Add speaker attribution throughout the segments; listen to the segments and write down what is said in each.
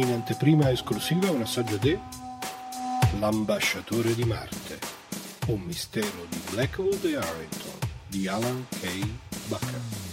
Speaker 1: In anteprima esclusiva un assaggio di L'ambasciatore di Marte, un mistero di Blackwood e Harrington di Alan K. Bucker.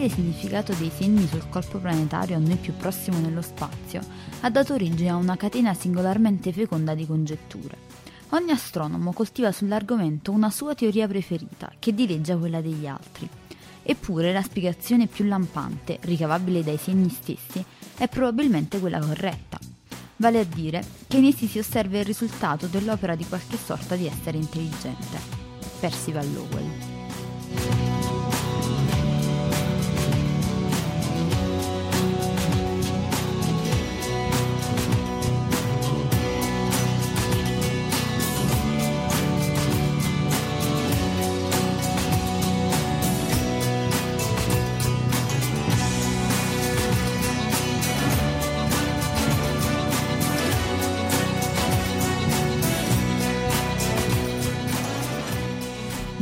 Speaker 2: Possibile significato dei segni sul corpo planetario a noi più prossimo nello spazio ha dato origine a una catena singolarmente feconda di congetture. Ogni astronomo coltiva sull'argomento una sua teoria preferita, che dileggia quella degli altri. Eppure la spiegazione più lampante, ricavabile dai segni stessi, è probabilmente quella corretta. Vale a dire che in essi si osserva il risultato dell'opera di qualche sorta di essere intelligente. Percival Lowell.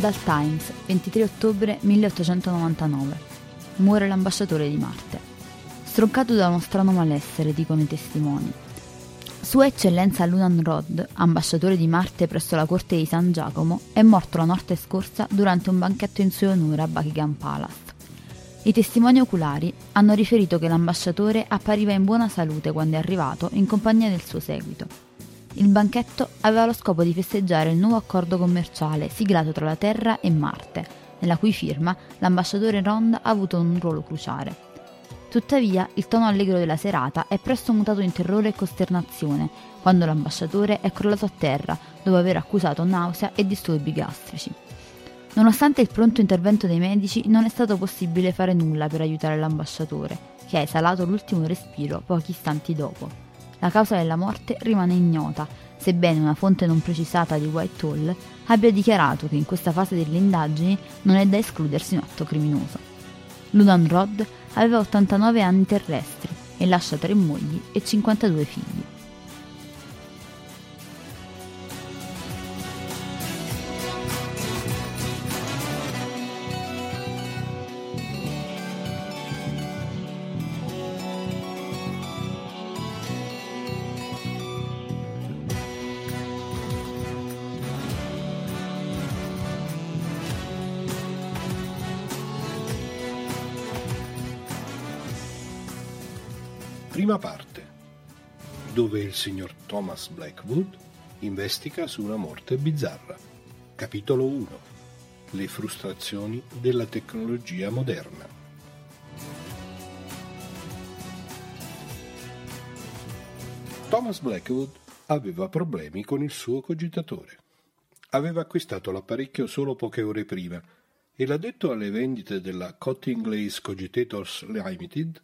Speaker 2: Dal Times, 23 ottobre 1899. Muore l'ambasciatore di Marte. Stroncato da uno strano malessere, dicono i testimoni. Sua Eccellenza Lunan Rod, ambasciatore di Marte presso la corte di San Giacomo, è morto la notte scorsa durante un banchetto in suo onore a Buckingham Palace. I testimoni oculari hanno riferito che l'ambasciatore appariva in buona salute quando è arrivato in compagnia del suo seguito. Il banchetto aveva lo scopo di festeggiare il nuovo accordo commerciale siglato tra la Terra e Marte, nella cui firma l'ambasciatore Rond ha avuto un ruolo cruciale. Tuttavia, il tono allegro della serata è presto mutato in terrore e costernazione quando l'ambasciatore è crollato a terra dopo aver accusato nausea e disturbi gastrici. Nonostante il pronto intervento dei medici, non è stato possibile fare nulla per aiutare l'ambasciatore, che ha esalato l'ultimo respiro pochi istanti dopo. La causa della morte rimane ignota, sebbene una fonte non precisata di Whitehall abbia dichiarato che in questa fase delle indagini non è da escludersi un atto criminoso. Lunan Rod aveva 89 anni terrestri e lascia tre mogli e 52 figli.
Speaker 1: Prima parte, dove il signor Thomas Blackwood investiga su una morte bizzarra. Capitolo 1. Le frustrazioni della tecnologia moderna. Thomas Blackwood aveva problemi con il suo cogitatore. Aveva acquistato l'apparecchio solo poche ore prima e l'addetto alle vendite della Cottingley's Cogitators Limited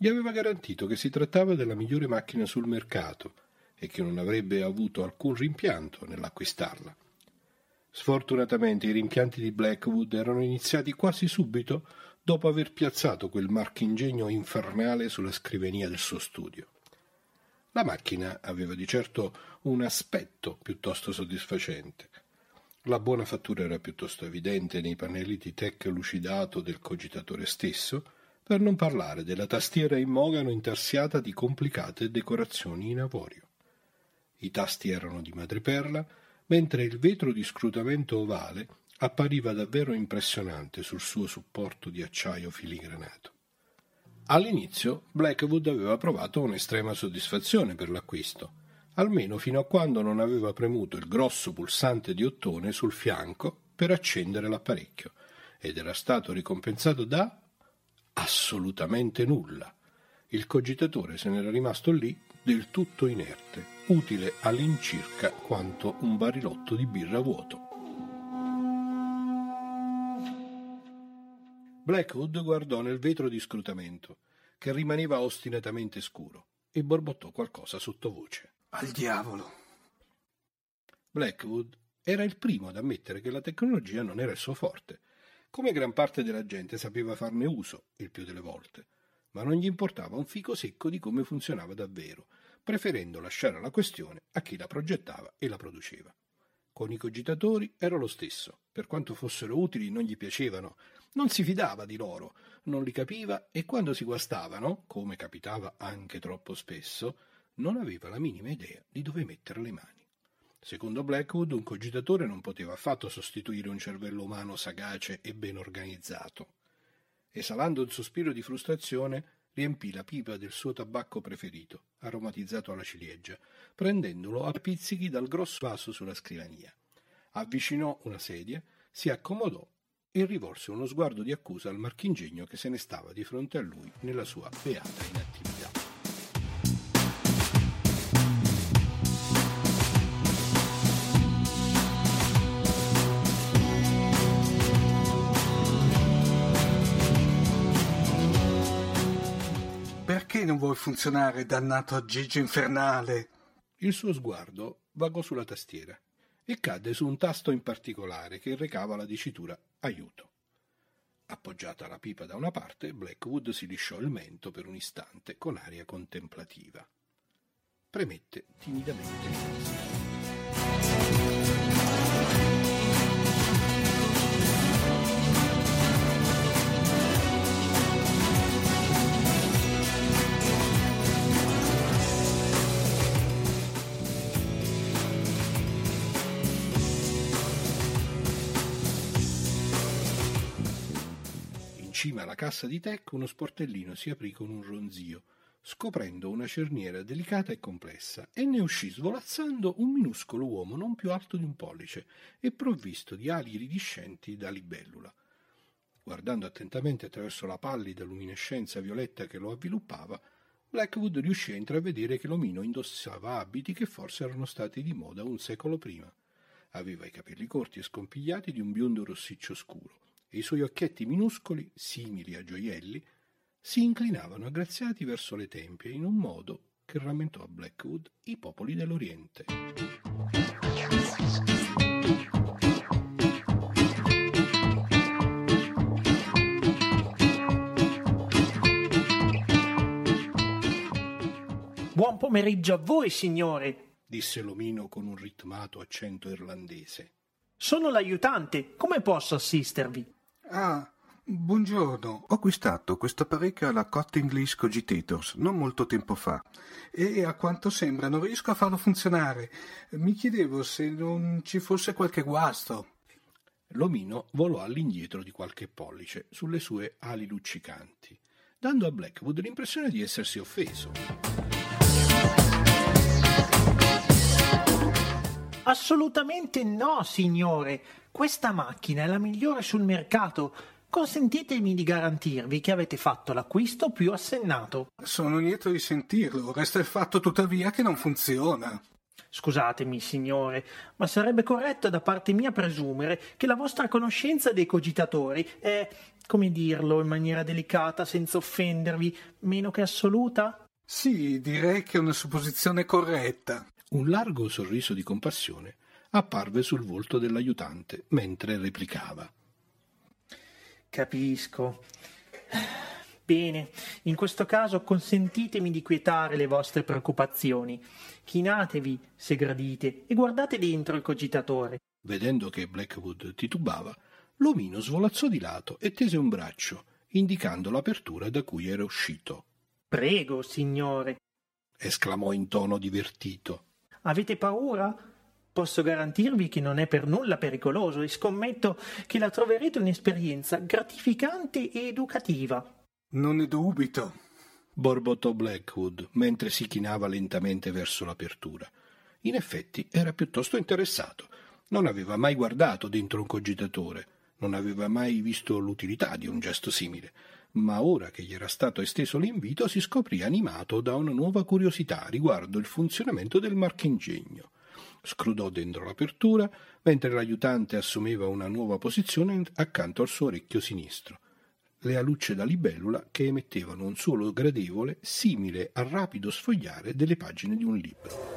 Speaker 1: gli aveva garantito che si trattava della migliore macchina sul mercato e che non avrebbe avuto alcun rimpianto nell'acquistarla. Sfortunatamente i rimpianti di Blackwood erano iniziati quasi subito dopo aver piazzato quel marchingegno infernale sulla scrivania del suo studio. La macchina aveva di certo un aspetto piuttosto soddisfacente. La buona fattura era piuttosto evidente nei pannelli di tech lucidato del cogitatore stesso, per non parlare della tastiera in mogano intarsiata di complicate decorazioni in avorio. I tasti erano di madreperla, mentre il vetro di scrutamento ovale appariva davvero impressionante sul suo supporto di acciaio filigranato. All'inizio Blackwood aveva provato un'estrema soddisfazione per l'acquisto, almeno fino a quando non aveva premuto il grosso pulsante di ottone sul fianco per accendere l'apparecchio, ed era stato ricompensato da assolutamente nulla. Il cogitatore se n'era rimasto lì del tutto inerte, utile all'incirca quanto un barilotto di birra vuoto. Blackwood guardò nel vetro di scrutamento, che rimaneva ostinatamente scuro, e borbottò qualcosa sottovoce.
Speaker 3: Al diavolo!
Speaker 1: Blackwood era il primo ad ammettere che la tecnologia non era il suo forte come gran parte della gente sapeva farne uso, il più delle volte, ma non gli importava un fico secco di come funzionava davvero, preferendo lasciare la questione a chi la progettava e la produceva. Con i cogitatori era lo stesso, per quanto fossero utili non gli piacevano, non si fidava di loro, non li capiva e quando si guastavano, come capitava anche troppo spesso, non aveva la minima idea di dove mettere le mani. Secondo Blackwood, un cogitatore non poteva affatto sostituire un cervello umano sagace e ben organizzato. Esalando un sospiro di frustrazione, riempì la pipa del suo tabacco preferito, aromatizzato alla ciliegia, prendendolo a pizzichi dal grosso vaso sulla scrivania. Avvicinò una sedia, si accomodò e rivolse uno sguardo di accusa al marchingegno che se ne stava di fronte a lui nella sua beata inattività.
Speaker 3: Non vuoi funzionare, dannato aggeggio infernale?
Speaker 1: Il suo sguardo vagò sulla tastiera e cadde su un tasto in particolare che recava la dicitura aiuto. Appoggiata la pipa da una parte, Blackwood si lisciò il mento per un istante con aria contemplativa. Premette timidamente cima alla cassa di tech uno sportellino si aprì con un ronzio, scoprendo una cerniera delicata e complessa, e ne uscì svolazzando un minuscolo uomo non più alto di un pollice e provvisto di ali iridiscenti da libellula. Guardando attentamente attraverso la pallida luminescenza violetta che lo avviluppava, Blackwood riuscì a intravedere che l'omino indossava abiti che forse erano stati di moda un secolo prima. Aveva i capelli corti e scompigliati di un biondo rossiccio scuro e i suoi occhietti minuscoli, simili a gioielli, si inclinavano aggraziati verso le tempie in un modo che rammentò a Blackwood i popoli dell'Oriente.
Speaker 4: Buon pomeriggio a voi, signore,
Speaker 1: disse l'omino con un ritmato accento irlandese.
Speaker 4: Sono l'aiutante. Come posso assistervi?
Speaker 3: Ah, buongiorno. Ho acquistato questo apparecchio alla Cottingley's Cogitators non molto tempo fa e a quanto sembra non riesco a farlo funzionare. Mi chiedevo se non ci fosse qualche guasto.
Speaker 1: L'omino volò all'indietro di qualche pollice sulle sue ali luccicanti, dando a Blackwood l'impressione di essersi offeso.
Speaker 4: Assolutamente no, signore. Questa macchina è la migliore sul mercato. Consentitemi di garantirvi che avete fatto l'acquisto più assennato.
Speaker 3: Sono lieto di sentirlo, resta il fatto tuttavia che non funziona.
Speaker 4: Scusatemi, signore, ma sarebbe corretto da parte mia presumere che la vostra conoscenza dei cogitatori è, come dirlo in maniera delicata, senza offendervi, meno che assoluta?
Speaker 3: Sì, direi che è una supposizione corretta.
Speaker 1: Un largo sorriso di compassione apparve sul volto dell'aiutante mentre replicava.
Speaker 4: Capisco. Bene, in questo caso consentitemi di quietare le vostre preoccupazioni. Chinatevi, se gradite, e guardate dentro il cogitatore.
Speaker 1: Vedendo che Blackwood titubava, l'omino svolazzò di lato e tese un braccio, indicando l'apertura da cui era uscito.
Speaker 4: Prego, signore,
Speaker 1: esclamò in tono divertito.
Speaker 4: Avete paura? Posso garantirvi che non è per nulla pericoloso e scommetto che la troverete un'esperienza gratificante e educativa.
Speaker 3: Non ne dubito,
Speaker 1: borbottò Blackwood mentre si chinava lentamente verso l'apertura. In effetti era piuttosto interessato. Non aveva mai guardato dentro un cogitatore, non aveva mai visto l'utilità di un gesto simile, ma ora che gli era stato esteso l'invito si scoprì animato da una nuova curiosità riguardo il funzionamento del marchingegno. Scrudò dentro l'apertura, mentre l'aiutante assumeva una nuova posizione accanto al suo orecchio sinistro le alucce da libellula che emettevano un suono gradevole simile al rapido sfogliare delle pagine di un libro.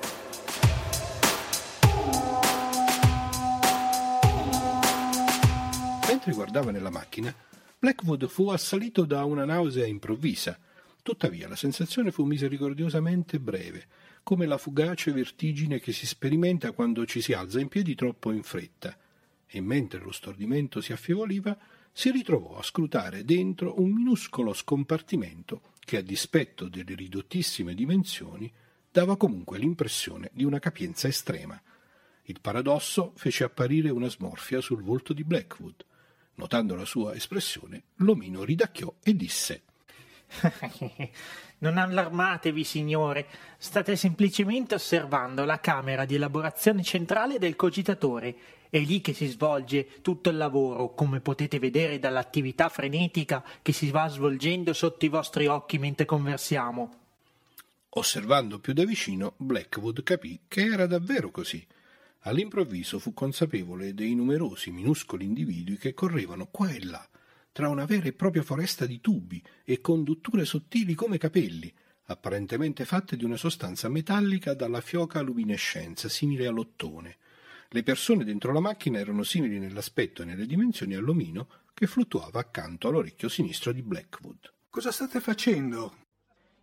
Speaker 1: Mentre guardava nella macchina, Blackwood fu assalito da una nausea improvvisa. Tuttavia la sensazione fu misericordiosamente breve, come la fugace vertigine che si sperimenta quando ci si alza in piedi troppo in fretta. E mentre lo stordimento si affieoliva, si ritrovò a scrutare dentro un minuscolo scompartimento che, a dispetto delle ridottissime dimensioni, dava comunque l'impressione di una capienza estrema. Il paradosso fece apparire una smorfia sul volto di Blackwood. Notando la sua espressione, l'omino ridacchiò e disse
Speaker 4: Non allarmatevi, signore. State semplicemente osservando la camera di elaborazione centrale del cogitatore è lì che si svolge tutto il lavoro, come potete vedere dall'attività frenetica che si va svolgendo sotto i vostri occhi mentre conversiamo.
Speaker 1: Osservando più da vicino, Blackwood capì che era davvero così. All'improvviso fu consapevole dei numerosi minuscoli individui che correvano qua e là, tra una vera e propria foresta di tubi e condutture sottili come capelli, apparentemente fatte di una sostanza metallica dalla fioca luminescenza simile all'ottone. Le persone dentro la macchina erano simili nell'aspetto e nelle dimensioni all'omino che fluttuava accanto all'orecchio sinistro di Blackwood.
Speaker 3: Cosa state facendo?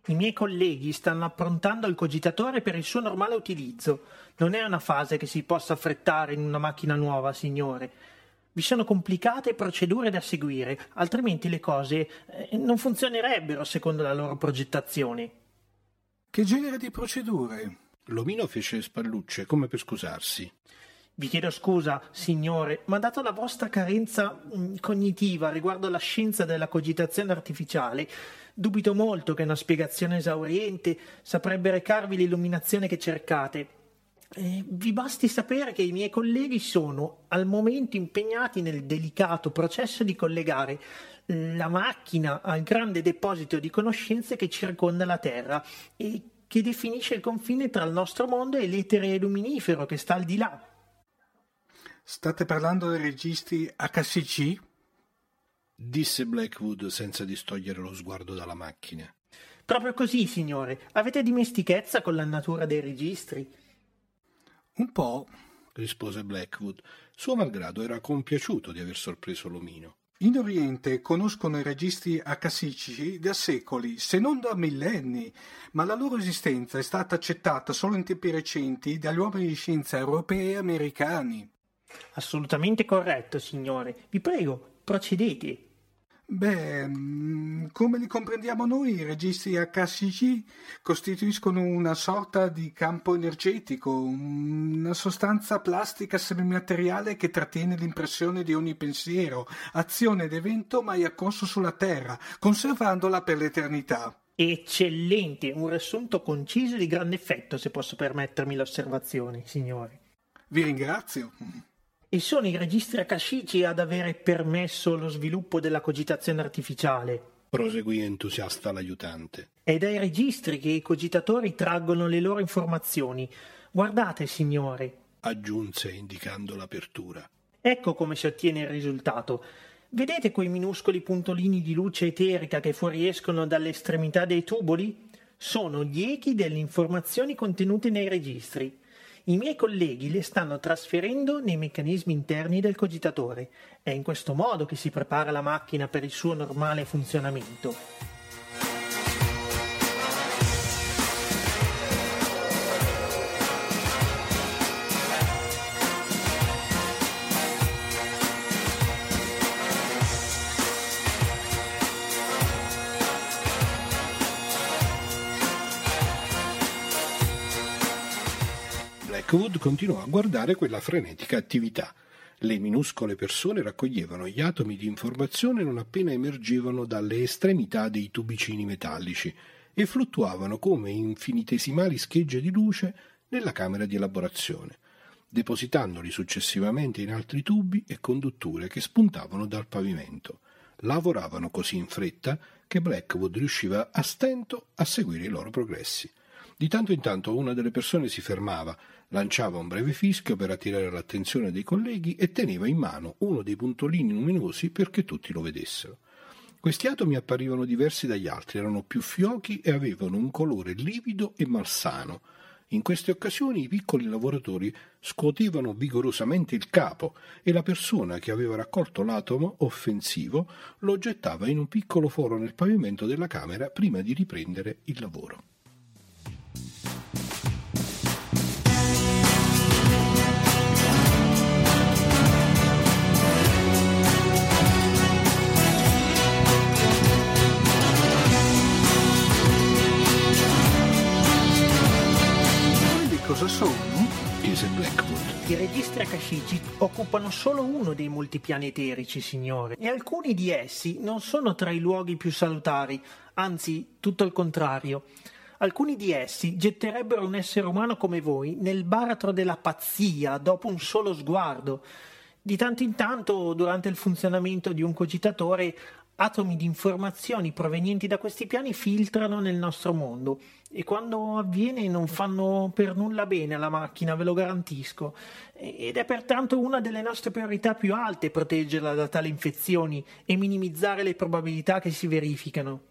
Speaker 4: I miei colleghi stanno approntando il cogitatore per il suo normale utilizzo. Non è una fase che si possa affrettare in una macchina nuova, signore. Vi sono complicate procedure da seguire, altrimenti le cose eh, non funzionerebbero secondo la loro progettazione.
Speaker 3: Che genere di procedure?
Speaker 1: L'omino fece spallucce come per scusarsi.
Speaker 4: Vi chiedo scusa, signore, ma dato la vostra carenza mm, cognitiva riguardo alla scienza della cogitazione artificiale, dubito molto che una spiegazione esauriente saprebbe recarvi l'illuminazione che cercate. Eh, vi basti sapere che i miei colleghi sono al momento impegnati nel delicato processo di collegare la macchina al grande deposito di conoscenze che circonda la Terra e che definisce il confine tra il nostro mondo e l'etere luminifero che sta al di là.
Speaker 3: State parlando dei registri HCC?
Speaker 1: disse Blackwood senza distogliere lo sguardo dalla macchina.
Speaker 4: Proprio così, signore. Avete dimestichezza con la natura dei registri?
Speaker 3: Un po',
Speaker 1: rispose Blackwood. Suo malgrado era compiaciuto di aver sorpreso l'omino.
Speaker 3: In Oriente conoscono i registri accasici da secoli, se non da millenni, ma la loro esistenza è stata accettata solo in tempi recenti dagli uomini di scienza europei e americani.
Speaker 4: Assolutamente corretto, signore. Vi prego, procedete.
Speaker 3: Beh, mm, come li comprendiamo noi, i registri HCG costituiscono una sorta di campo energetico, una sostanza plastica semimateriale che trattiene l'impressione di ogni pensiero, azione ed evento mai accorso sulla Terra, conservandola per l'eternità.
Speaker 4: Eccellente, un riassunto conciso e di grande effetto, se posso permettermi l'osservazione, signore.
Speaker 3: Vi ringrazio
Speaker 4: e sono i registri akashici ad avere permesso lo sviluppo della cogitazione artificiale.
Speaker 1: Proseguì entusiasta l'aiutante.
Speaker 4: È dai registri che i cogitatori traggono le loro informazioni. Guardate, signore.
Speaker 1: Aggiunse indicando l'apertura.
Speaker 4: Ecco come si ottiene il risultato. Vedete quei minuscoli puntolini di luce eterica che fuoriescono dalle estremità dei tuboli? Sono gli echi delle informazioni contenute nei registri. I miei colleghi le stanno trasferendo nei meccanismi interni del cogitatore. È in questo modo che si prepara la macchina per il suo normale funzionamento.
Speaker 1: Blackwood continuò a guardare quella frenetica attività. Le minuscole persone raccoglievano gli atomi di informazione non appena emergevano dalle estremità dei tubicini metallici e fluttuavano come infinitesimali schegge di luce nella camera di elaborazione, depositandoli successivamente in altri tubi e condutture che spuntavano dal pavimento. Lavoravano così in fretta che Blackwood riusciva a stento a seguire i loro progressi. Di tanto in tanto una delle persone si fermava, lanciava un breve fischio per attirare l'attenzione dei colleghi e teneva in mano uno dei puntolini luminosi perché tutti lo vedessero. Questi atomi apparivano diversi dagli altri, erano più fiochi e avevano un colore livido e malsano. In queste occasioni i piccoli lavoratori scuotevano vigorosamente il capo e la persona che aveva raccolto l'atomo offensivo lo gettava in un piccolo foro nel pavimento della camera prima di riprendere il lavoro.
Speaker 3: Cosa sono?
Speaker 1: chiese Blackwood.
Speaker 4: I registri akashici occupano solo uno dei molti piani eterici, signore, e alcuni di essi non sono tra i luoghi più salutari, anzi tutto il contrario. Alcuni di essi getterebbero un essere umano come voi nel baratro della pazzia dopo un solo sguardo. Di tanto in tanto, durante il funzionamento di un cogitatore, atomi di informazioni provenienti da questi piani filtrano nel nostro mondo e quando avviene non fanno per nulla bene alla macchina, ve lo garantisco. Ed è pertanto una delle nostre priorità più alte proteggerla da tali infezioni e minimizzare le probabilità che si verificano.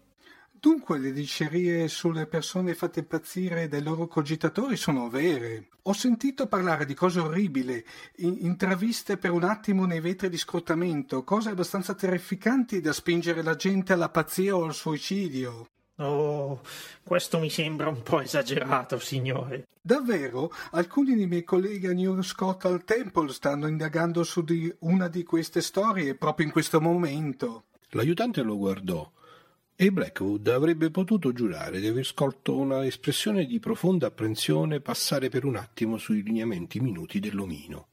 Speaker 3: Dunque le dicerie sulle persone fatte impazzire dai loro cogitatori sono vere. Ho sentito parlare di cose orribili, intraviste per un attimo nei vetri di scrutamento, cose abbastanza terrificanti da spingere la gente alla pazzia o al suicidio.
Speaker 4: Oh, questo mi sembra un po' esagerato, signore.
Speaker 3: Davvero? Alcuni dei miei colleghi a New Scott al Temple stanno indagando su di una di queste storie proprio in questo momento.
Speaker 1: L'aiutante lo guardò e Blackwood avrebbe potuto giurare di aver scolto una espressione di profonda apprensione passare per un attimo sui lineamenti minuti dell'omino.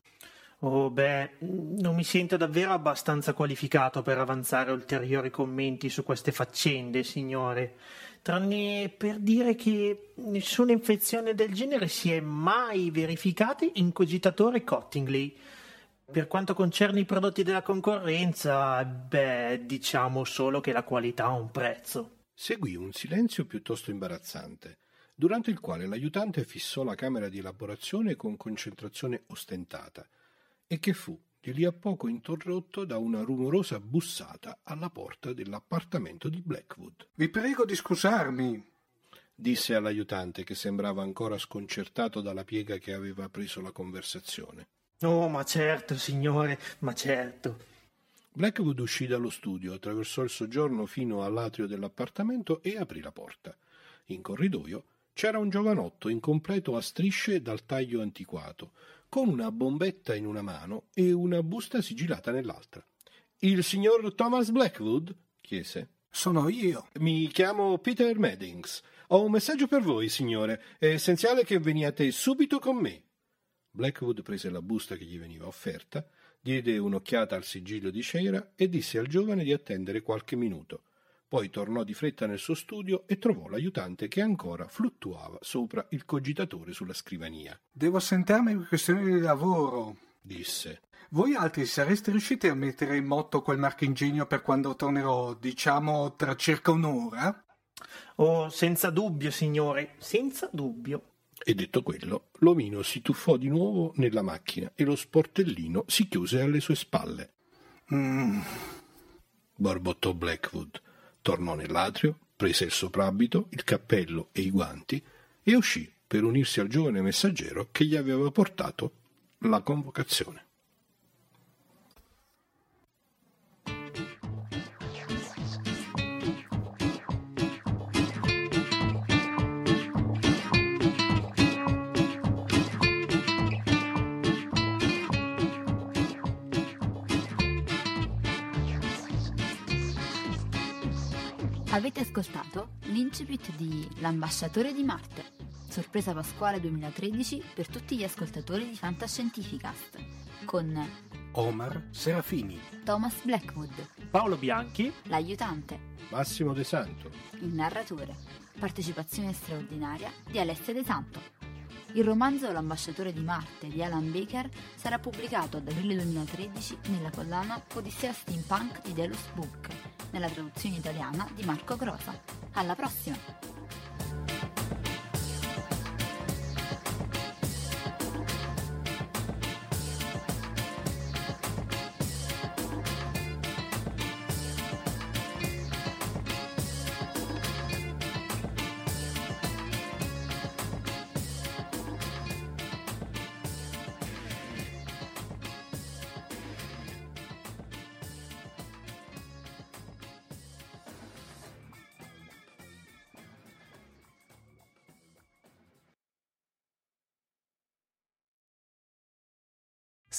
Speaker 4: Oh, beh, non mi sento davvero abbastanza qualificato per avanzare ulteriori commenti su queste faccende, signore, tranne per dire che nessuna infezione del genere si è mai verificata in cogitatore Cottingley. Per quanto concerne i prodotti della concorrenza, beh, diciamo solo che la qualità ha un prezzo.
Speaker 1: Seguì un silenzio piuttosto imbarazzante, durante il quale l'aiutante fissò la camera di elaborazione con concentrazione ostentata, e che fu di lì a poco interrotto da una rumorosa bussata alla porta dell'appartamento di Blackwood.
Speaker 3: Vi prego di scusarmi,
Speaker 1: disse all'aiutante che sembrava ancora sconcertato dalla piega che aveva preso la conversazione.
Speaker 4: Oh, ma certo, signore, ma certo.
Speaker 1: Blackwood uscì dallo studio, attraversò il soggiorno fino all'atrio dell'appartamento e aprì la porta. In corridoio c'era un giovanotto incompleto a strisce dal taglio antiquato, con una bombetta in una mano e una busta sigillata nell'altra. Il signor Thomas Blackwood? chiese.
Speaker 3: Sono io.
Speaker 1: Mi chiamo Peter Maddings. Ho un messaggio per voi, signore. È essenziale che veniate subito con me. Blackwood prese la busta che gli veniva offerta, diede un'occhiata al sigillo di cera e disse al giovane di attendere qualche minuto. Poi tornò di fretta nel suo studio e trovò l'aiutante che ancora fluttuava sopra il cogitatore sulla scrivania.
Speaker 3: Devo assentarmi per questioni di lavoro,
Speaker 1: disse.
Speaker 3: Voi altri sareste riusciti a mettere in moto quel marchingegno per quando tornerò, diciamo, tra circa un'ora?
Speaker 4: Oh, senza dubbio, signore, senza dubbio.
Speaker 1: E detto quello, l'omino si tuffò di nuovo nella macchina e lo sportellino si chiuse alle sue spalle.
Speaker 3: Mm.
Speaker 1: Borbottò Blackwood. Tornò nell'atrio, prese il soprabito, il cappello e i guanti e uscì per unirsi al giovane messaggero che gli aveva portato la convocazione.
Speaker 2: Avete ascoltato l'incipit di L'ambasciatore di Marte, sorpresa pasquale 2013 per tutti gli ascoltatori di Fantascientificast, con
Speaker 3: Omar Serafini,
Speaker 2: Thomas Blackwood,
Speaker 4: Paolo Bianchi,
Speaker 2: l'aiutante,
Speaker 1: Massimo De Santo.
Speaker 2: il narratore, partecipazione straordinaria di Alessia De Santo. Il romanzo L'ambasciatore di Marte di Alan Baker sarà pubblicato ad aprile 2013 nella collana Odissea Steampunk di Delos Book, nella traduzione italiana di Marco Grosa. Alla prossima!